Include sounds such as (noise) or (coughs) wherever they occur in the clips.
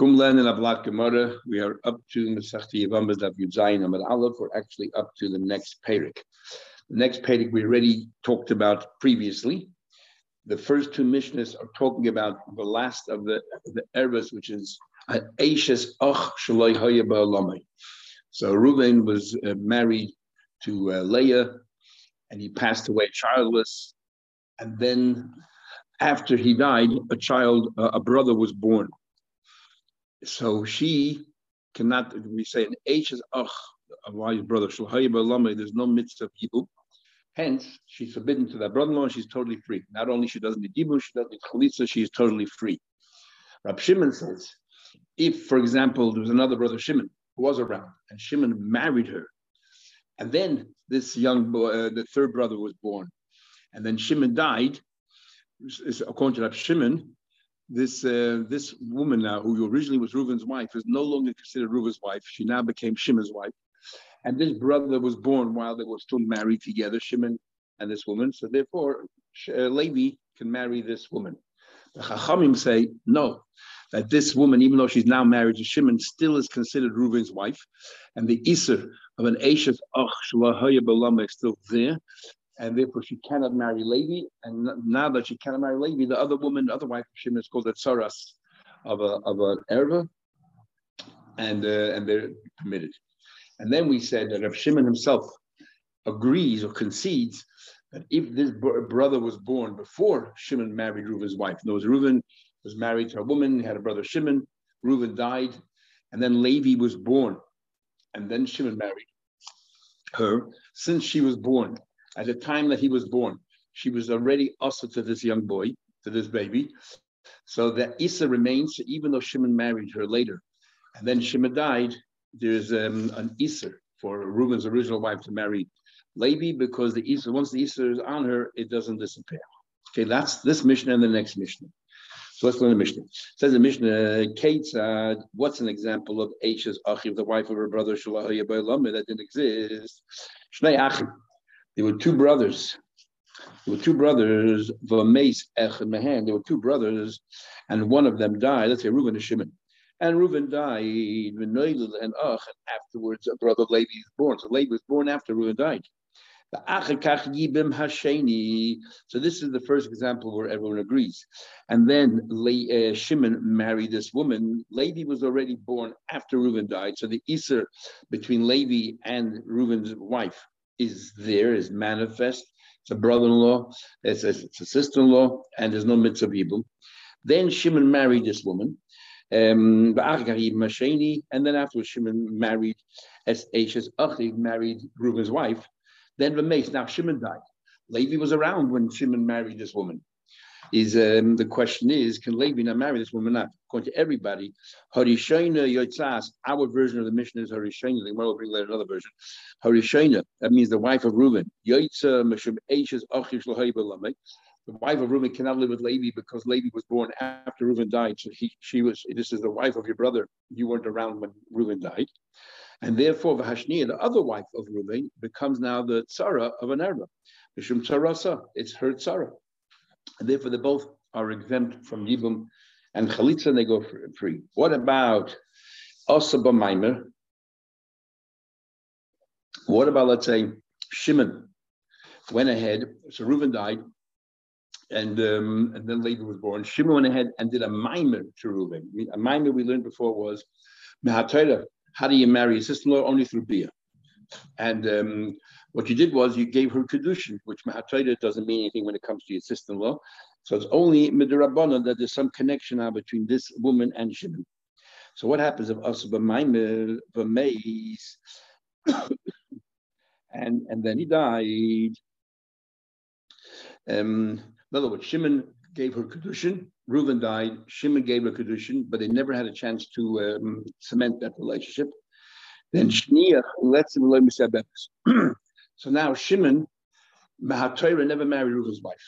Kumlen and Ablat Gemara, we are up to Masachti Yevamos Daf Amad Aleph. We're actually up to the next Perik. The next Perik we already talked about previously. The first two Mishnahs are talking about the last of the the Erbas, which is Aishes Ach Shaloi Haya So Reuben was uh, married to uh, Leah, and he passed away childless. And then, after he died, a child, uh, a brother was born so she cannot, we say an H is ach, a wise brother, there's no mitzvah of Yibum. Hence, she's forbidden to that brother-in-law she's totally free. Not only she doesn't need Yibum, she doesn't need Chalitza, she is totally free. Rab Shimon says, if, for example, there was another brother, Shimon, who was around, and Shimon married her, and then this young boy, uh, the third brother was born, and then Shimon died, according to Rab Shimon, this uh, this woman now, who originally was Reuven's wife, is no longer considered Reuven's wife. She now became Shimon's wife. And this brother was born while they were still married together, Shimon and this woman. So therefore, uh, Levi can marry this woman. The Chachamim say no, that this woman, even though she's now married to Shimon, still is considered Reuven's wife, and the Isser of an Ach Shalahaya is still there, and therefore she cannot marry Levi. And now that she cannot marry Levi, the other woman, the other wife of Shimon is called a tsaras of a of an erva, and uh, and they're permitted. And then we said that if Shimon himself agrees or concedes that if this brother was born before Shimon married Reuven's wife, other Reuven was married to a woman, he had a brother Shimon, Reuven died, and then Levi was born, and then Shimon married her. Since she was born, at the time that he was born, she was already also to this young boy, to this baby. So that Isa remains, even though Shimon married her later. And then Shimon died, there's um, an Isa for Reuben's original wife to marry Levi because the Isa, once the Isa is on her, it doesn't disappear. Okay, that's this mission and the next mission. So let's learn the Mishnah. Says the Mishnah, Kate said, what's an example of Aisha's Achiv, the wife of her brother Shalahaya that didn't exist? Shnei Achim. There were two brothers. There were two brothers, Vames Ech Mehan. There were two brothers, and one of them died. Let's say Reuben and Shimon. And Reuben died, and Ach, and afterwards a brother Levi was born. So Levi was born after Reuben died. So this is the first example where everyone agrees. And then Le, uh, Shimon married this woman. Levi was already born after Reuben died. So the Isser between Levi and Reuben's wife is there, is manifest. It's a brother-in-law, it's a, it's a sister-in-law, and there's no mitzvah Yibum. Then Shimon married this woman, um, and then afterwards Shimon married as Ashes Achiv married Reuben's wife. Then Ramesh, now Shimon died. Levi was around when Shimon married this woman is um, the question is, can Levi not marry this woman? Not according to everybody. Harishayna Yotzas, our version of the mission is Harishayna. The will bring later another version. Harishayna, that means the wife of Reuben. Meshub Eishes Achish The wife of Reuben cannot live with Levi because Levi was born after Reuben died. So he, she was. This is the wife of your brother. You weren't around when Reuben died. And therefore, Vahashniya, the other wife of Reuben, becomes now the tzara of an erba. Mishum tzarasa, it's her tzara therefore they both are exempt from Yibum and Chalitza, and they go free. What about Osaba Maimer? What about, let's say, Shimon went ahead, so Reuben died, and, um, and then later was born. Shimon went ahead and did a Maimer to Reuben. A Maimer we learned before was, how do you marry a sister-in-law? Only through Bia. And um, what you did was you gave her kedushin, which mahatayda doesn't mean anything when it comes to your sister-in-law. So it's only midrabanan that there's some connection now between this woman and Shimon. So what happens if asaba (coughs) and and then he died? Um, in other words, Shimon gave her kedushin. Reuven died. Shimon gave her kedushin, but they never had a chance to um, cement that relationship. Then Shniach lets him learn So now Shimon, Mahatayra never married Reuven's wife.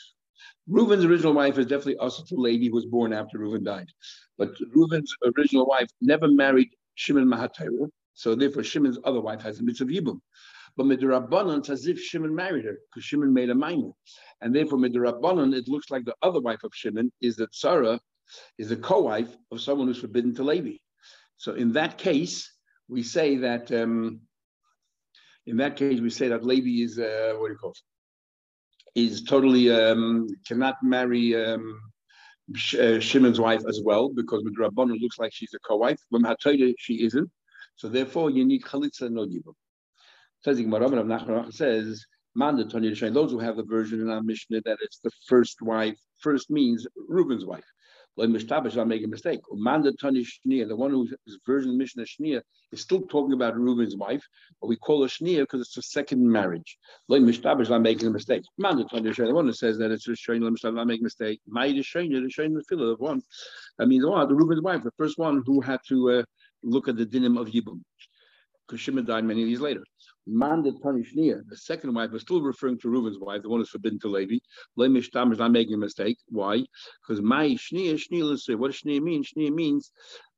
Reuven's original wife is definitely also a lady who was born after Reuven died. But Reuven's original wife never married Shimon Mahatayra. So therefore Shimon's other wife has a mitzvah Yibum. But Midrabbanan, it's as if Shimon married her, because Shimon made a minor. And therefore Midrabbanan, it looks like the other wife of Shimon is that Sarah is a co-wife of someone who's forbidden to Levi. So in that case, we say that um, in that case we say that Levi is uh, what do you call it? Is totally um, cannot marry um, uh, Shimon's wife as well because with Rabbanu looks like she's a co-wife. When Hatoida she isn't. So therefore you need Chalitza no Yibum. Says Nachman says those who have the version in our Mishnah that it's the first wife, first means Reuben's wife. Like Mishtabish, I'll make a mistake. Manda Tani Shnia, the one whose version Mishnah Shnia is still talking about Reuben's wife, but we call her Shnia because it's a second marriage. Mishtabish, I'm making a mistake. Manda Tani Shnia, the one that says that it's a Mishtabish, I'm making a mistake. Maida Shania, the Shania, the filler, the one. I mean, the one, the Reuben's wife, the first one who had to uh, look at the dinim of Yibum. Because Shimon died many years later. Tanishnia, the second wife, was still referring to Reuben's wife, the one who's forbidden to Levi. Lemishtam is not making a mistake. Why? Because my Shnia, Shnia. What does Shnia mean? Shnia means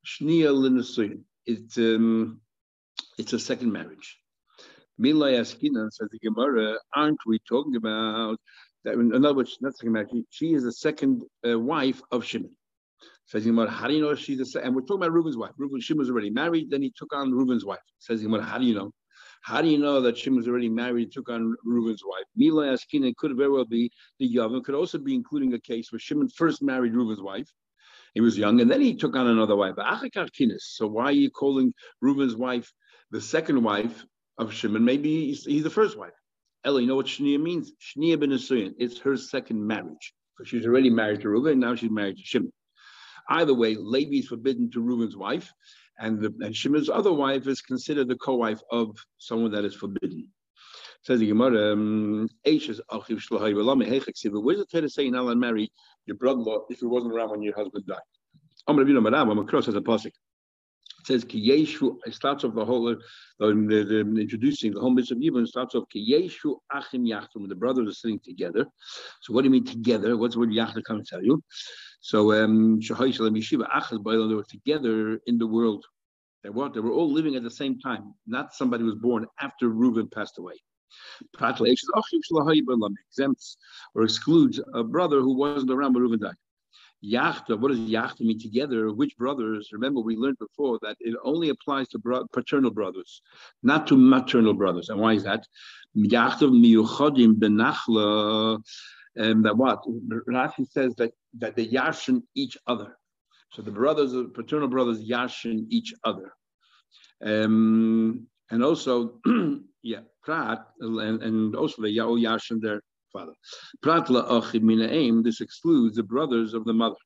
Shnia L'Nasuyin. It's, um, it's a second marriage. Mila Yaskina says the Gemara, aren't we talking about that? In other words, not second marriage, she is the second uh, wife of Shimon. Says Gemara, how do you know she's the second? And we're talking about Reuben's wife. Reuben Shimon was already married, then he took on Reuben's wife. Says Gemara, how do you know? How do you know that Shimon was already married, took on Reuben's wife? Mila Askina could very well be the Yavim, could also be including a case where Shimon first married Reuben's wife. He was young, and then he took on another wife. So why are you calling Reuben's wife the second wife of Shimon? Maybe he's, he's the first wife. Ella, you know what Shnia means? Shnia ben Asuyin. It's her second marriage. So she's already married to Reuben, and now she's married to Shimon. Either way, Levi is forbidden to Reuben's wife, and, the, and Shimon's other wife is considered the co-wife of someone that is forbidden. Says the Gemara, um, where's the Torah saying and marry your brother-in-law if he wasn't around when your husband died? I'm going I'm across as a pasuk. Says Kiyeshu. It starts off the whole, uh, the, the, introducing the whole mitzvah of Yibam starts off Kiyeshu Achim Yachtim. The brothers are sitting together. So what do you mean together? What's the word Yachtim come to tell you? So um, they were together in the world. They were, they were all living at the same time. Not somebody was born after Reuben passed away. Exempts or excludes a brother who wasn't around when Reuben died. Yachta, what does Yachta mean together? Which brothers? Remember, we learned before that it only applies to bro- paternal brothers, not to maternal brothers. And why is that? Yachta miyuchodim benachla um, that what Rashi says that that they yashin each other. So the brothers, the paternal brothers, yashin each other, um, and also (clears throat) yeah, prat and, and also the yao yashin their father. Prat la'achid aim. This excludes the brothers of the mother.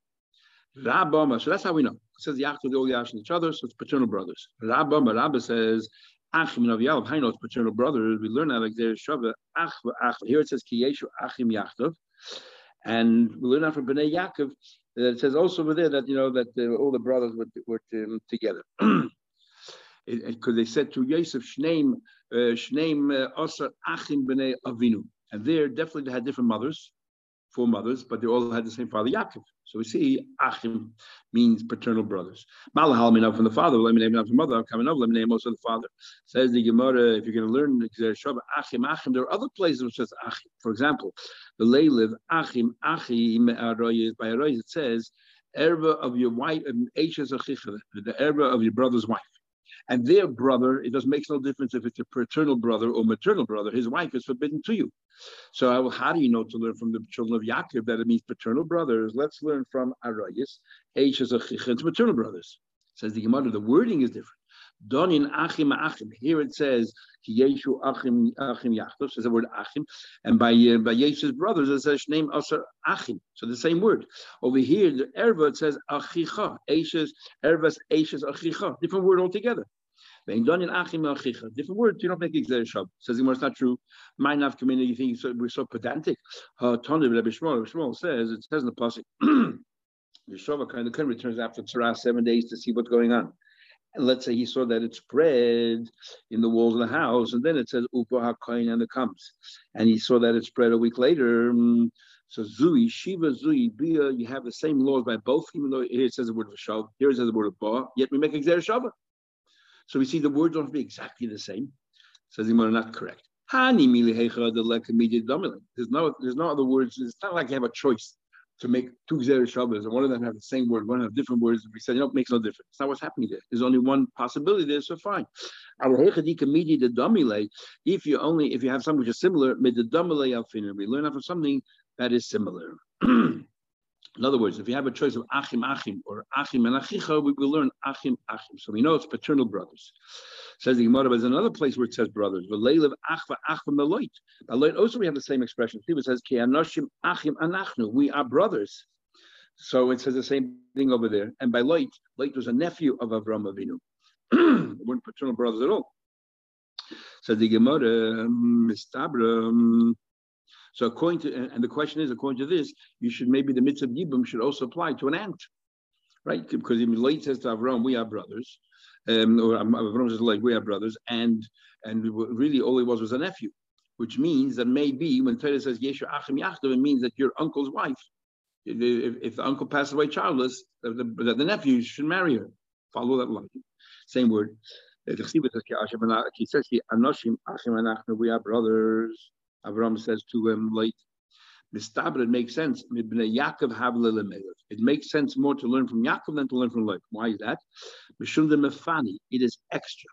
Rabama. So that's how we know. It says Yaakov they all yashin each other, so it's paternal brothers. Rabama. Rabba says. Achim of Yalav, Hainos, paternal brothers. We learn like there Shava, Ach, Ach. Here it says Kiyeshu Achim Yachtov, and we learn out from Bnei Yaakov that it says also over there that you know that uh, all the brothers were, were um, together. (clears throat) Because they said to Yosef, Shneim, uh, Shneim uh, Osar Achim Bnei Avinu, and there definitely had different mothers four mothers, but they all had the same father, Yaakov. So we see Achim means paternal brothers. Malahal mean from the father, let me name from the mother, coming over, let me name also the father. Says the Gemara, if you're going to learn Achim, Achim, there are other places which says Achim. For example, the Leilev, Achim, Achim, by Aroyes, it says, Erba of your wife, the Erba of your brother's wife and their brother, it does makes no difference if it's a paternal brother or maternal brother. His wife is forbidden to you. So how do you know to learn from the children of Yaakov that it means paternal brothers? Let's learn from Arayis. H is a maternal brothers. Says the Gemara, the wording is different. Donin achim achim. Here it says Yeshu achim achim yachtos. Says the word achim, and by uh, by Yeshu's brothers it says name asher achim. So the same word. Over here the erva it says achicha. Ashes ervas ashes achicha. Different word altogether. Different words, you don't make Gzera Shava. Says the it's not true. My nav community, you think so, we're so pedantic. Uh, Tony Rabbi Shmuel, says, it says in the Pasuk, (clears throat) Yeshua kind of returns after Tzara seven days to see what's going on. Let's say he saw that it spread in the walls of the house, and then it says Upa HaKoin and it comes. And he saw that it spread a week later. Um, so Zui, Shiva, Zui, Bia, you have the same laws by both, even though here it says the word of Shav, here it says the word of Ba, yet we make Gzera Shava. So we see the words don't have to be exactly the same. Says the not correct. There's no, there's no other words. It's not like you have a choice. To make two Gzera Shabbos, and one of them have the same word, one have different words. We said, you know, it makes no difference. It's not what's happening there. There's only one possibility there, so fine. If you only if you have something which is similar, we learn out from something that is similar. (clears throat) In other words, if you have a choice of achim achim or achim and achicha, we will learn achim achim. So we know it's paternal brothers. Says the Gemara, there's another place where it says brothers. achva achva also we have the same expression. It says achim anachnu. We are brothers. So it says the same thing over there. And by Loit, Loit was a nephew of Avram Avinu. (clears throat) they weren't paternal brothers at all. So the Gemara, Mistabra. So according to, and the question is, according to this, you should maybe the mitzvah yibum should also apply to an ant, right? Because even Loit says to Avram, we are brothers um, or Avram says like we are brothers, and and really all he was was a nephew, which means that maybe when Torah says Yeshu Achim Yachdav, it means that your uncle's wife. If, if the uncle passes away childless, the, the, the nephew should marry her. Follow that logic. Same word. He says, we are brothers. Avram says to him, like, Mistabra, it makes sense. It makes sense more to learn from Yaakov than to learn from Lev. Why is that? It is extra.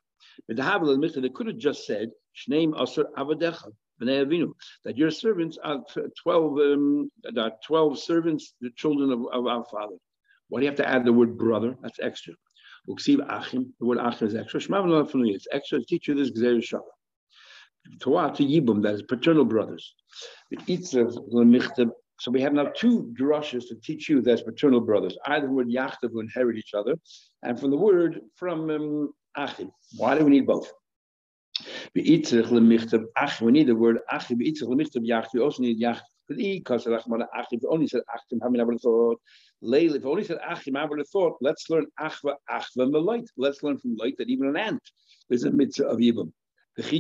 They could have just said, Shneim Asr Avadecha, that your servants are 12, um, are 12 servants, the children of, of our father. Why do you have to add the word brother? That's extra. The word achim is extra. It's extra to teach you this Shabbat. Torah to Yibum, that is paternal brothers. So we have now two drushes to teach you that's paternal brothers, either word Yachtav who inherit each other, and from the word from um, Achim. Why do we need both? We need the word Achim. We also need Yachtav. Because Achim only said Achim, how many have thought? Leil, if only said Achim, I would have thought, let's learn Achva, Achva, Melite. Let's learn from Loit that even an ant is a mitzvah of Yibum. There's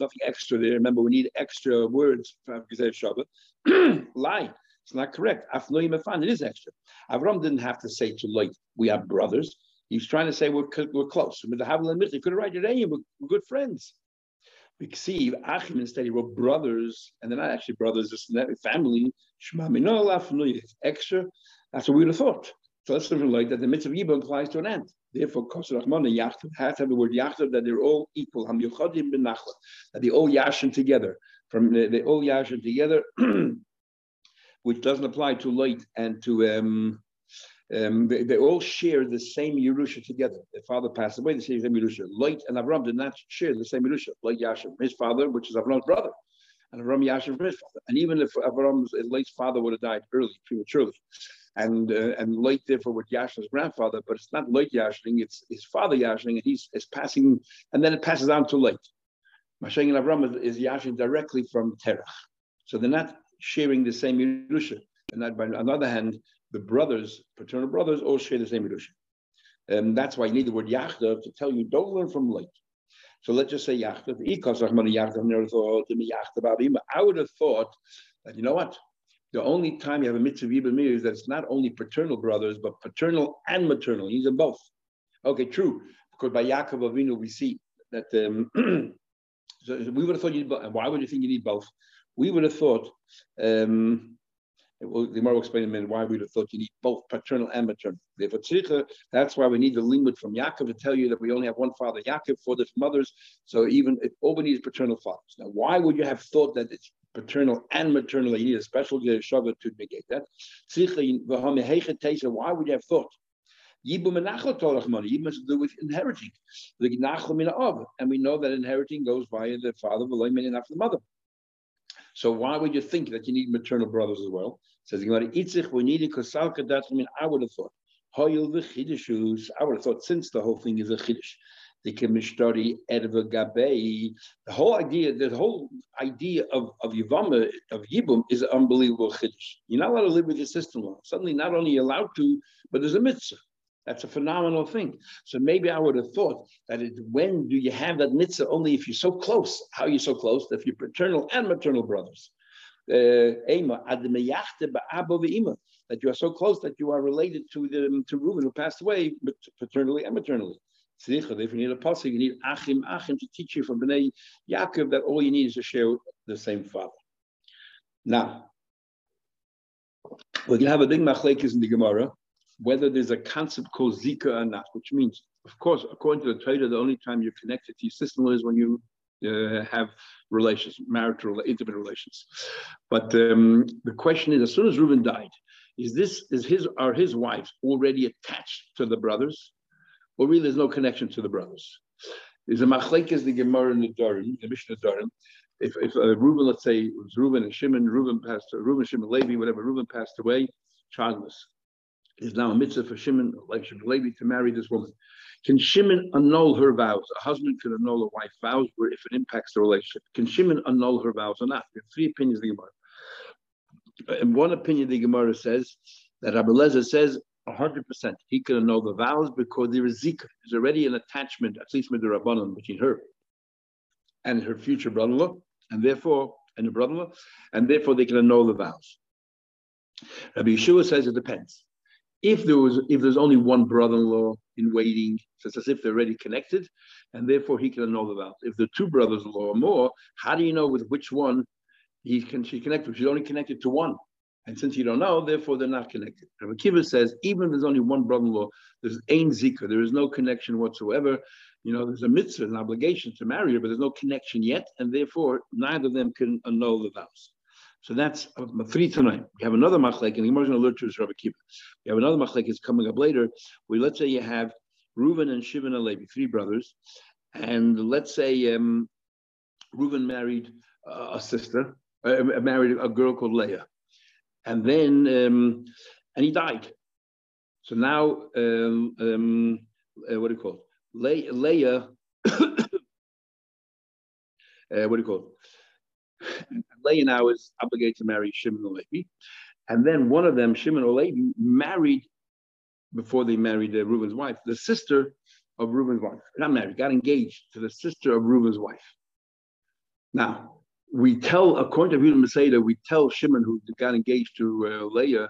nothing extra there. Remember, we need extra words for Shabbat. (clears throat) Lie. It's not correct. It is extra. Avram didn't have to say to Loit, we are brothers. He's trying to say we're, we're close. He could have written it we're, we're good friends. See Achim instead he wrote brothers, and they're not actually brothers, it's family. It's extra. That's what we would have thought. So let's like that the mitzvah Yibam applies to an ant. Therefore, Kosher Rahman and Yachtav has to have the word Yachtav that they're all equal. Ham Yochadim ben that they all yashin together. From they all yashin together, (clears throat) which doesn't apply to Loit and to um, um, they, they, all share the same Yerusha together. Their father passed away, the same Yerusha. Loit and Avram did not share the same Yerusha. Loit Yashin, his father, which is Avram's brother, and Avram Yashin from his father. And even if Avram's late father would have died early, prematurely, and uh, and Loit therefore with Yashin's grandfather, but it's not Loit Yashin, it's his father Yashin, and he's is passing, and then it passes on to Loit. Mashayim and Avram is, is Yashin directly from Terach. So they're not sharing the same Yerusha. And that, by, on the other hand, the brothers, paternal brothers, all share the same Yerusha. And that's why you need the word Yachdav to tell you don't learn from Loit. So let's just say Yachdav. I would have thought that, you know what? The only time you have a mitzvah yibam is that it's not only paternal brothers, but paternal and maternal. These are both. Okay, true. Because by Yaakov Avinu, we see that um, (clears throat) so we would have thought you. Why would you think you need both? We would have thought, um, well, the more will explain in a minute why we would have thought you need both paternal and maternal. Therefore, that's why we need the limit from Yaakov to tell you that we only have one father, Yaakov, for the mothers. So even if all we need is paternal fathers. Now, why would you have thought that it's paternal and maternal, you need a special Shabbat to negate that. Why would you have thought? Yibum Yibum has to do with inheriting. The of, And we know that inheriting goes via the father, and after the mother. So why would you think that you need maternal brothers as well? Says we need I would have thought. I would have thought since the whole thing is a chiddush the Kemishtari Erva Gabei. The whole idea, the whole idea of, of Yivama, of Yibum, is an unbelievable chiddush. You're not allowed to live with your sister-in-law. Suddenly, not only allowed to, but there's a mitzvah. That's a phenomenal thing. So maybe I would have thought that it, when do you have that mitzvah? Only if you're so close. How are you so close? If you're paternal and maternal brothers. Uh, that you are so close that you are related to the to Reuben who passed away paternally and maternally. If you need a pasuk, you need Achim Achim to teach you from Bnei Yaakov that all you need is to share the same father. Now, We're going to have a big machlekes in the Gemara, whether there's a concept called zika or not, which means, of course, according to the Torah, the only time you're connected to your sister is when you uh, have relations, marital, intimate relations. But um, the question is, as soon as Reuben died, is this is his are his wives already attached to the brothers, or really there's no connection to the brothers? There's a machlekes the Gemara in the Dorim, the Mishnah Dorim. If if uh, Reuben, let's say it was Reuben and Shimon, Reuben passed, Reuben, Shimon, Levi, whatever, Reuben passed away, childless. Is now a mitzvah for Shimon, like Shimon Levi, to marry this woman. Can Shimon annul her vows? A husband can annul a wife's vows where if it impacts the relationship. Can Shimon annul her vows or not? Are three opinions of the Gemara. In one opinion, the Gemara says that Rabbi Lezer says 100% he can annul the vows because there is zika. There's already an attachment, at least with the Rabbanon, between her and her future brother-in-law, and therefore, and her brother-in-law, and therefore they can annul the vows. Rabbi Yeshua says it depends. If there was, if there's only one brother-in-law in waiting, so it's as if they're already connected, and therefore he can annul the vows. If are two brothers-in-law or more, how do you know with which one he can she connect with? She's only connected to one. And since you don't know, therefore they're not connected. Rabbi Kiva says, even if there's only one brother-in-law, there's ain zika, there is no connection whatsoever. You know, there's a mitzvah, an obligation to marry her, but there's no connection yet, and therefore neither of them can annul the vows. So that's three tonight. We have another machlek, and the going to alert to is Rabbi Kiva. We have another machlek is coming up later. Where let's say you have Reuven and Shimon and Levi, three brothers, and let's say um, Reuven married uh, a sister, uh, married a girl called Leah, and then um, and he died. So now, um, um, uh, what do you call? Le- Leah, (coughs) uh, what do you call? Leah now is obligated to marry Shimon or Levi. And then one of them, Shimon or Levi, married, before they married uh, Reuben's wife, the sister of Reuben's wife. Not married, got engaged to the sister of Reuben's wife. Now, we tell, according to Reuben Masada, we tell Shimon, who got engaged to uh, Leah,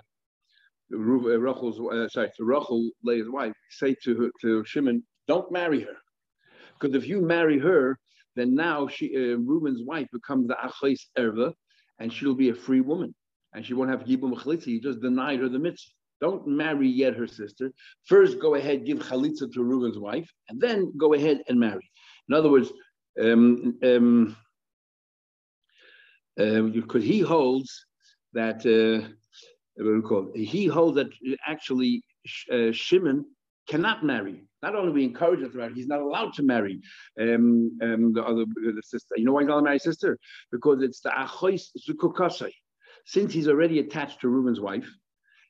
uh, Rachel's, uh, sorry, to Rachel, Leah's wife, say to, her, to Shimon, don't marry her. Because if you marry her, then now she, uh, Reuben's wife becomes the Achais Erva, and she'll be a free woman. And she won't have Yibum Chalitza. You just denied her the mitzvah. Don't marry yet her sister. First, go ahead, give Chalitza to Reuben's wife, and then go ahead and marry. In other words, um, um, because uh, he holds that, uh, he holds that actually uh, Shimon cannot marry. Not only we encourage him to marry, he's not allowed to marry um, um, the other the sister. You know why he's not marry sister? Because it's the achois zukukasai. Since he's already attached to Reuben's wife,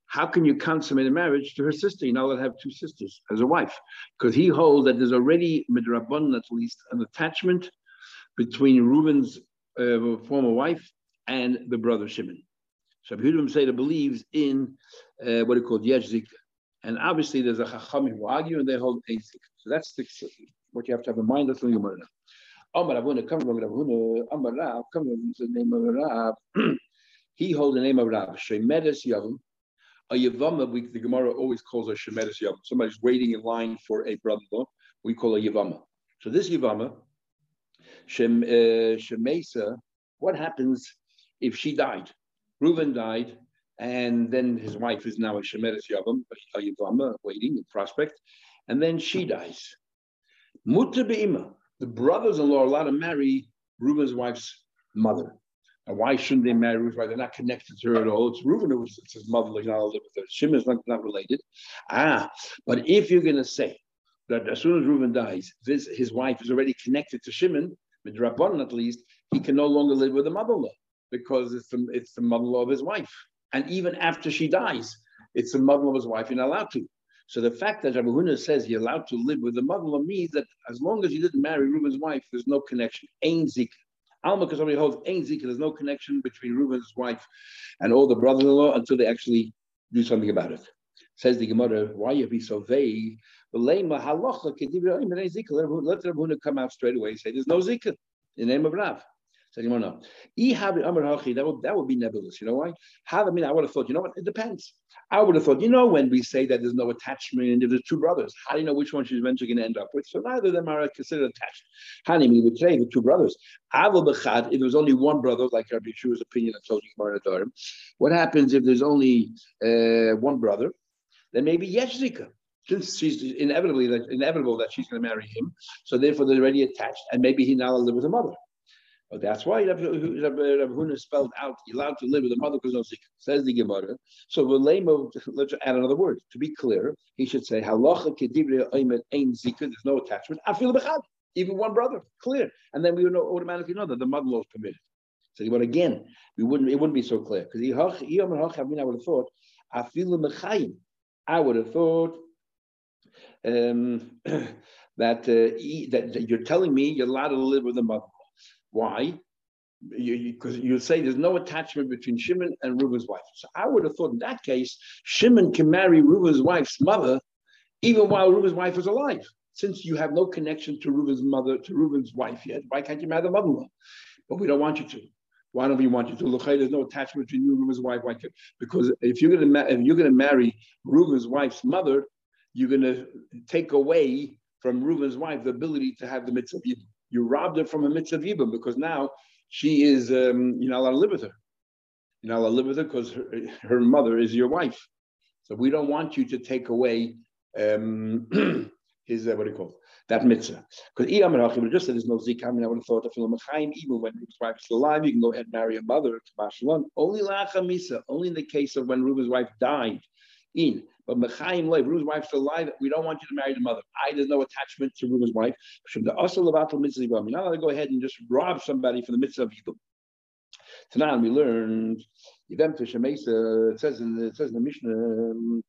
how can you consummate a marriage to her sister? Not allowed have two sisters as a wife. Because he holds that there's already, midrabban at least, an attachment between Reuben's uh, former wife and the brother Shimon. So Yehudim Seder believes in uh, what he called Yeshzik and obviously, there's a Chachamim who argue and they hold Eizik. So that's the, what you have to have in mind. That's the Gemara now. Amar Avuna, come from Ravuna, Amar Rav, come from the name of Rav. (clears throat) he holds the name of Rav, Shemedes Yavim. A Yavama, we, the Gemara always calls a Shemedes Yavim. Somebody's waiting in line for a brother-in-law. We call a Yavama. So this Yavama, Shem, uh, Shemesa, what happens if she died? Reuven died, and then his wife is now a Shemeres Yavam, waiting in prospect, and then she dies. Mutta be'ima, the brothers-in-law are allowed to marry Reuben's wife's mother. And why shouldn't they marry Reuben's wife? They're not connected to her at all. It's Reuben who it's his mother, like not is not, not related. Ah, but if you're going to say that as soon as Reuben dies, this, his wife is already connected to Shimon, Midrabban at least, he can no longer live with the mother-in-law because it's the, it's the mother-in-law of his wife. And even after she dies, it's the mother-in-law of his wife, you're not allowed to. So the fact that Rabbi Huna says you're allowed to live with the mother-in-law means that as long as you didn't marry Reuben's wife, there's no connection. Ain Zik. Alma holds Ain Zik, there's no connection between Reuben's wife and all the brothers-in-law until they actually do something about it. Says the Gemara, why you be so vague? Let Rabbi come out straight away and say there's no Zika in the name of Rav. Says Gemara, no. That would, that would be nebulous. You know why? How, I mean, I would have thought, you know what? It depends. I would have thought, you know, when we say that there's no attachment and there's two brothers, how do you know which one she's eventually going to end up with? So neither of them are considered attached. Honey, we would say the two brothers. If there was only one brother, like Rabbi Shu's opinion of told you what happens if there's only uh, one brother? Then maybe Yeshzika since she's inevitably inevitable that she's going to marry him, so therefore they're already attached, and maybe he now live with a mother. But that's why Rabbi Huna spelled out allowed to live with a mother because no zikr. Says the Gemara. So Velemo, let's add another word. To be clear, he should say halacha kedivre oimet ein zikr. There's no attachment. Feel bechad. Even one brother, clear, and then we would know, automatically know that the mother-in-law is permitted. So, but again, we wouldn't. It wouldn't be so clear because I would have thought I feel I would have thought um, (clears throat) that, uh, that, that you're telling me you're allowed to live with a mother. Why? Because you, you, say there's no attachment between Shimon and Reuben's wife. So I would have thought in that case, Shimon can marry Reuben's wife's mother even while Reuben's wife is alive. Since you have no connection to Reuben's mother, to Reuben's wife yet, why can't you marry the mother-in-law? But we don't want you to. Why don't we want you to? Look, there's no attachment between you and Reuben's wife. Why? Because if you're gonna if you're gonna marry Reuben's wife's mother, you're going to take away from Reuben's wife the ability to have the mitzvah yibum. You robbed her from a mitzvah yibum because now she is, um, you're not allowed to live with her. You're not allowed to live with her because her, her mother is your wife. So we don't want you to take away um, (clears throat) his, uh, what do you call it? That mitzvah. Because would just said there's no zikah. I mean, I would have thought of Machaim, even when Reuben's wife is still alive, you can go ahead and marry a mother to Bashalon. Only lacha only in the case of when Reuben's wife died. In but Mechaim Lev, Reuben's wife's still alive, we don't want you to marry the mother. I, there's no attachment to Reuben's wife. You're not allowed to go ahead and just rob somebody for the mitzvah of Yibam. Tonight we learned, it says in the, it says in the Mishnah,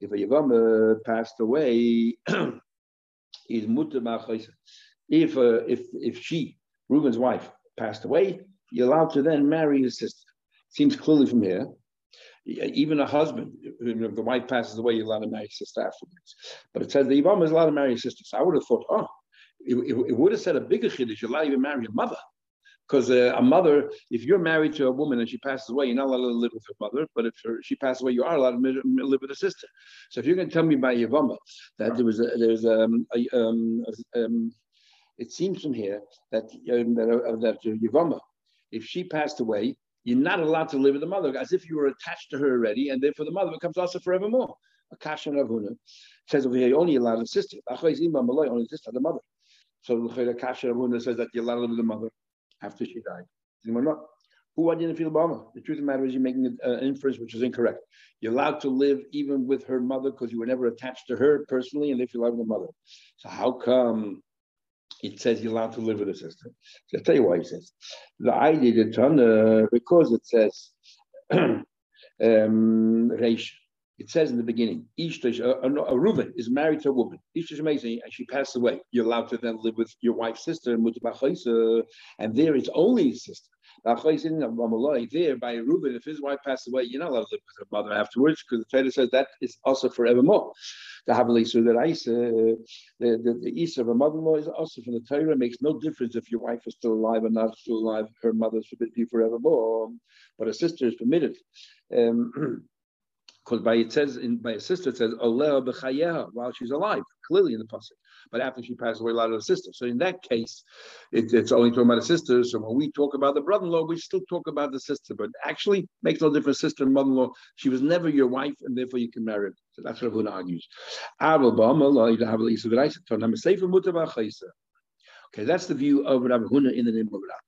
if a Yavam passed away, (clears throat) is mutter if uh, if if she, Reuben's wife, passed away, you're allowed to then marry his sister. Seems clearly from here even a husband, if the wife passes away, you're allowed to marry a sister afterwards. But it says the Yivam is allowed to marry a sister. So I would have thought, oh, it, it, it would have said a bigger chiddush, you're allowed to even marry a mother. Because uh, a mother, if you're married to a woman and she passes away, you're not allowed to live with her mother. But if her, she passes away, you are allowed to live with a sister. So if you're going to tell me by Yavama that there was a, there was um, a, um, a, um, it seems from here that um, that, uh, that Yavama, if she passed away, you're not allowed to live with the mother as if you were attached to her already, and therefore the mother becomes also forevermore. Akasha Ravuna says over here, only allowed a sister. Only sister, the mother. So Akasha Ravuna says that you're allowed to live with the mother after she died. not. Who didn't feel Obama? The truth of the matter is you're making an inference which is incorrect. You're allowed to live even with her mother because you were never attached to her personally, and if you love the mother. So how come it says you're allowed to live with a sister. So I'll tell you why he says. The idea uh, because it says (clears throat) um, it says in the beginning, Ishtash, a, a, a Reuven is married to a woman. Ishtash amazing, and she passed away. You're allowed to then live with your wife's sister, and there it's only his sister. There by Reuben, if his wife passed away, you're not allowed to live with her mother afterwards, because the Torah says that is also forevermore the Havali so that I the the, the East of a mother-in-law is also from the Torah. It makes no difference if your wife is still alive or not still alive. Her mother is forbidden to be forevermore, but a sister is permitted. Um, (clears throat) because by it says in by a sister it says b'chayeha while she's alive, clearly in the pasuk. But after she passed away, a lot of the sister. So in that case, it, it's only talking about a sister. So when we talk about the brother-in-law, we still talk about the sister. But actually, makes no difference. Sister and mother-in-law, she was never your wife, and therefore you can marry her. So that's what Huna argues. Okay, that's the view of Rabbi Huna in the name of Rabbi.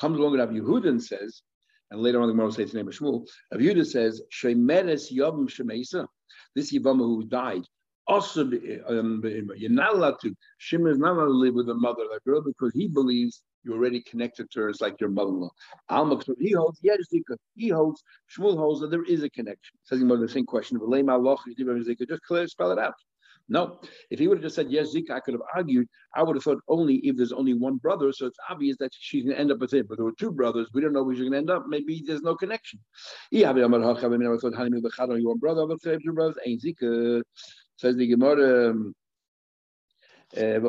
Comes along Rabbi Yehuda and says, and later on the Gemara will say it's the name of Shmuel. Rabbi says, Shemeres Yom Shemesa, this Yavama who died, also um, you're not allowed to. Shimon is not allowed to live with a mother like girl because he believes you're already connected to her. It's like your mother-in-law. Alma, he holds, yes, he holds. Shmuel holds that there is a connection. Says the same question. Just clear, spell it out. No, if he would have just said yes, Zika, I could have argued. I would have thought only if there's only one brother, so it's obvious that she's going to end up with him. But there were two brothers. We don't know where she's going to end up. Maybe there's no connection. Says the Gemara. Um, Uh,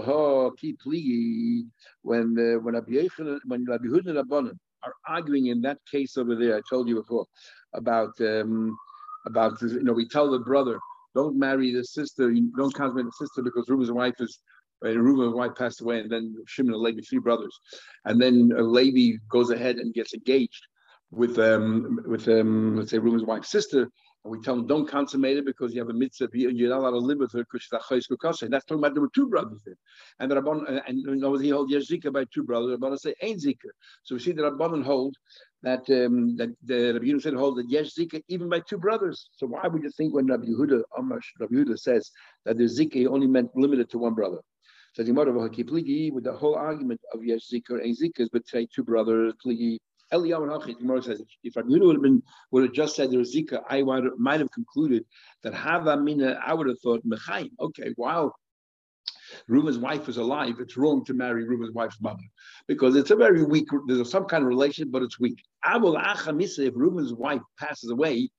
when uh, when Rabbi when Rabbi Huda and Rabbanan are arguing in that case over there, I told you before about um, about you know we tell the brother don't marry the sister, You don't consummate the sister because Reuben's wife is Right? Reuben's wife passed away, and then Shimon and Levi, three brothers, and then uh, Levi goes ahead and gets engaged with um with um let's say Reuben's wife's sister, and we tell them, don't consummate it because you have a mitzvah, you're not allowed to live with her because she's a kukasha. That's talking about there were two brothers there, and the Rabban and, and you he hold Zika by two brothers. The Rabban say ain't Zika. So we see the Rabban hold that um, that the Rabbi Yehuda said hold that yes Zika even by two brothers. So why would you think when Rabbi Yehuda Amash Rabbi Yehuda says that the Zika only meant limited to one brother? So the Gemara with the whole argument of yes Zika and Zika is betray two brothers Eliyahu and Hachit, Gemara says, if Rabbi would have been would have just said there's Zika, I might have concluded that Hava Mina, I would have thought Mechaim. Okay, while Reuben's wife is alive, it's wrong to marry Reuben's wife's mother because it's a very weak. There's some kind of relation, but it's weak. Abul Achamisa, if Reuben's wife passes away,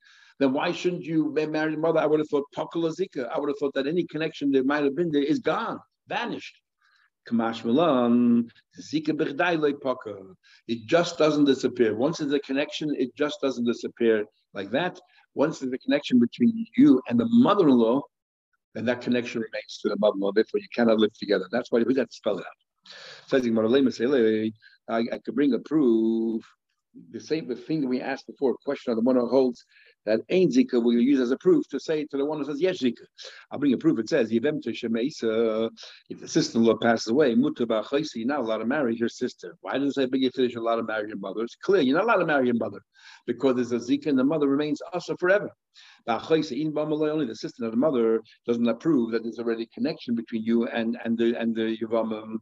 then why shouldn't you marry the mother? I would have thought Pakula Zika. I would have thought that any connection that might have been there is gone, vanished. It just doesn't disappear. Once there's a connection, it just doesn't disappear like that. Once there's a connection between you and the mother-in-law, then that connection remains to the mother-in-law. Therefore, you cannot live together. That's why we have to spell it out. I, I could bring a proof. The same thing that we asked before, a question of the one who holds that ain't zika will use as a proof to say to the one who says yes zika. I'll bring a proof. It says shemeisa. If the sister-in-law passes away, muta you're not allowed to marry your sister. Why does it say big finish you're allowed to marry your mother? It's clear you're not allowed to marry your mother because there's a zika and the mother remains asa forever. Only the sister and the mother doesn't approve that there's already a connection between you and and the and the yavam.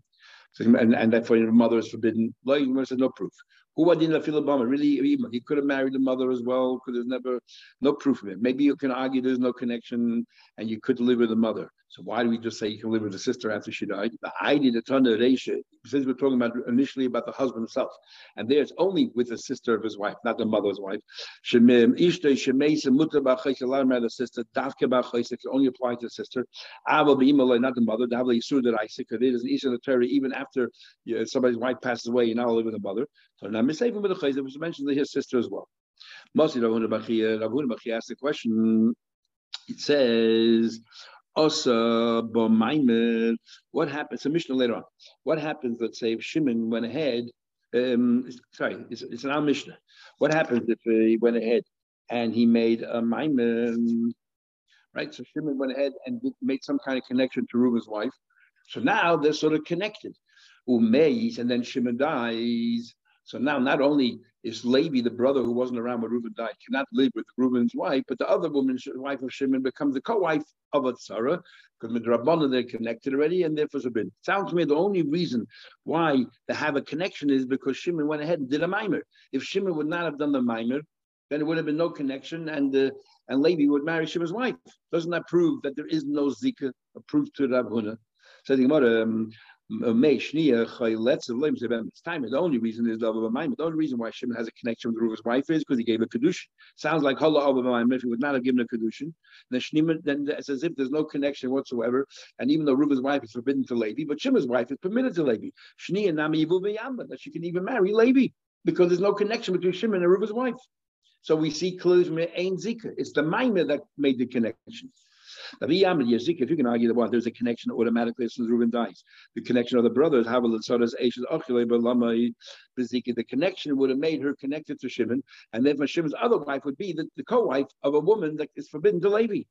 And, and therefore your mother is forbidden. Says no proof. Who didn't Really, he could have married the mother as well, because there's never no proof of it. Maybe you can argue there's no connection and you could live with the mother. So why do we just say you can live with the sister after she died? The idea, the ton of Resha, since we're talking about initially about the husband himself, and there's only with the sister of his wife, not the mother's wife. Shemim ishte shemeisa muta allowed to the sister. Dafke b'chayis it only apply to the sister. Not the mother. Davle yisur that I see because it is an issue the Torah. Even after somebody's wife passes away, you're not live with the mother. So now misavim with the chayis, which mentions his sister as well. Mostly Ravuna Bachia, Ravuna Bachia asked the question. It says. Also, what happens? So Mishnah later on. What happens? Let's say if Shimon went ahead. Um, sorry, it's, it's an Al Mishnah. What happens if he went ahead and he made a Maimon? Right. So Shimon went ahead and made some kind of connection to Reuben's wife. So now they're sort of connected. Umeis, and then Shimon dies. So now not only is Levi, the brother who wasn't around when Reuben died, cannot live with Reuben's wife, but the other woman, wife of Shimon, becomes the co-wife of a Tzara, because with Rabbanah they're connected already, and therefore forbidden. Sounds to me the only reason why they have a connection is because Shimon went ahead and did a mimer. If Shimon would not have done the mimer, then it would have been no connection, and uh, and Levi would marry Shimon's wife. Doesn't that prove that there is no zika approved to Rav Huna? So the Gemara, um, it's time. The only reason is the The only reason why Shimon has a connection with Reuven's wife is because he gave a kedushin. Sounds like Hala If he would not have given a kedushin, then Shimon then it's as if there's no connection whatsoever. And even though Reuven's wife is forbidden to Levi, but Shimon's wife is permitted to Levi. Shnia Nami that she can even marry Levi because there's no connection between Shimon and Reuven's wife. So we see clearly from Ein Zika. It's the Maimah that made the connection. Now, if you can argue that well, there's a connection automatically as Reuben dies, the connection of the brothers, the connection would have made her connected to Shimon, and then Shimon's other wife would be the, the co-wife of a woman that is forbidden to Levi.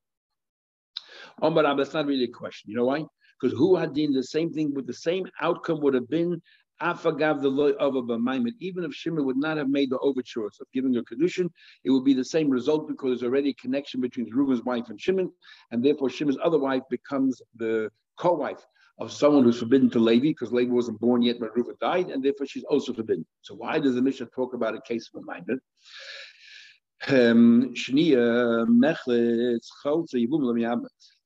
Oh, but that's not really a question. You know why? Because who had done the same thing with the same outcome would have been Afagav the loy of a Even if Shimon would not have made the overtures of giving a kedushin, it would be the same result because there's already a connection between Reuben's wife and Shimon, and therefore Shimon's other wife becomes the co-wife of someone who's forbidden to Levi because Levi wasn't born yet when Reuben died, and therefore she's also forbidden. So why does the Mishnah talk about a case of a Maimed? Um,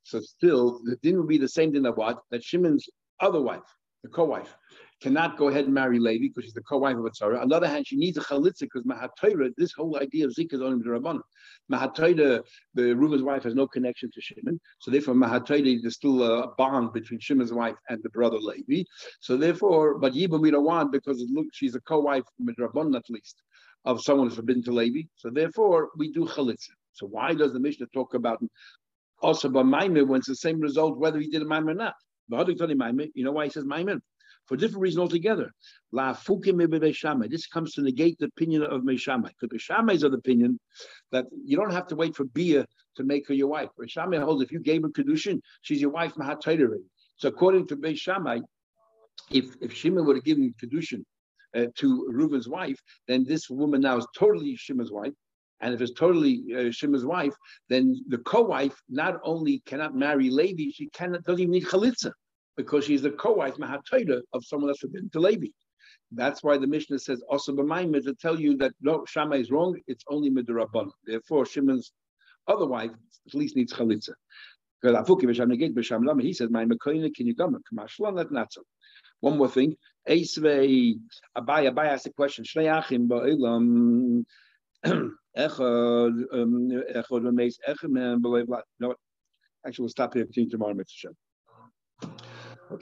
so still, the din would be the same thing that what? That Shimon's other wife, the co-wife, cannot go ahead and marry Levi because she's the co-wife of a Tzara. On the other hand, she needs a chalitza because Mahatayra, this whole idea of Zika is only the Rabbanon. Mahatayra, the Reuven's wife, has no connection to Shimon. So therefore, Mahatayra, there's still a bond between Shimon's wife and the brother Levi. So therefore, but Yiba we don't want because it looks she's a co-wife, Rabbanon at least, of someone who's forbidden to Levi. So therefore, we do chalitza. So why does the Mishnah talk about also about Maimon when it's the same result whether he did a Maimon or not? You know why he says Maimon? For different reason altogether. This comes to negate the opinion of Beis Shammai. Because Beis Shammai is of the opinion that you don't have to wait for Bia to make her your wife. Beis Shammai holds if you gave her Kedushin, she's your wife Mahatayra. So according to Beis Shammai, if, if Shimon would have given Kedushin uh, to Reuven's wife, then this woman now is totally Shimon's wife. And if it's totally uh, Shimon's wife, then the co-wife not only cannot marry Levi, she cannot doesn't even need chalitza because she's the co-wife mahatoida of someone that's forbidden to Levi. That's why the Mishnah says also b'mayim to tell you that no Shammai is wrong. It's only midrabban. Therefore, Shimon's other wife at least needs chalitza. He says, "My can you come? Kamashlan that not so." One more thing. Abai Abai asked a question. (clears throat) Echem um, No, actually, we'll stop here. Continue tomorrow, Mitzvah.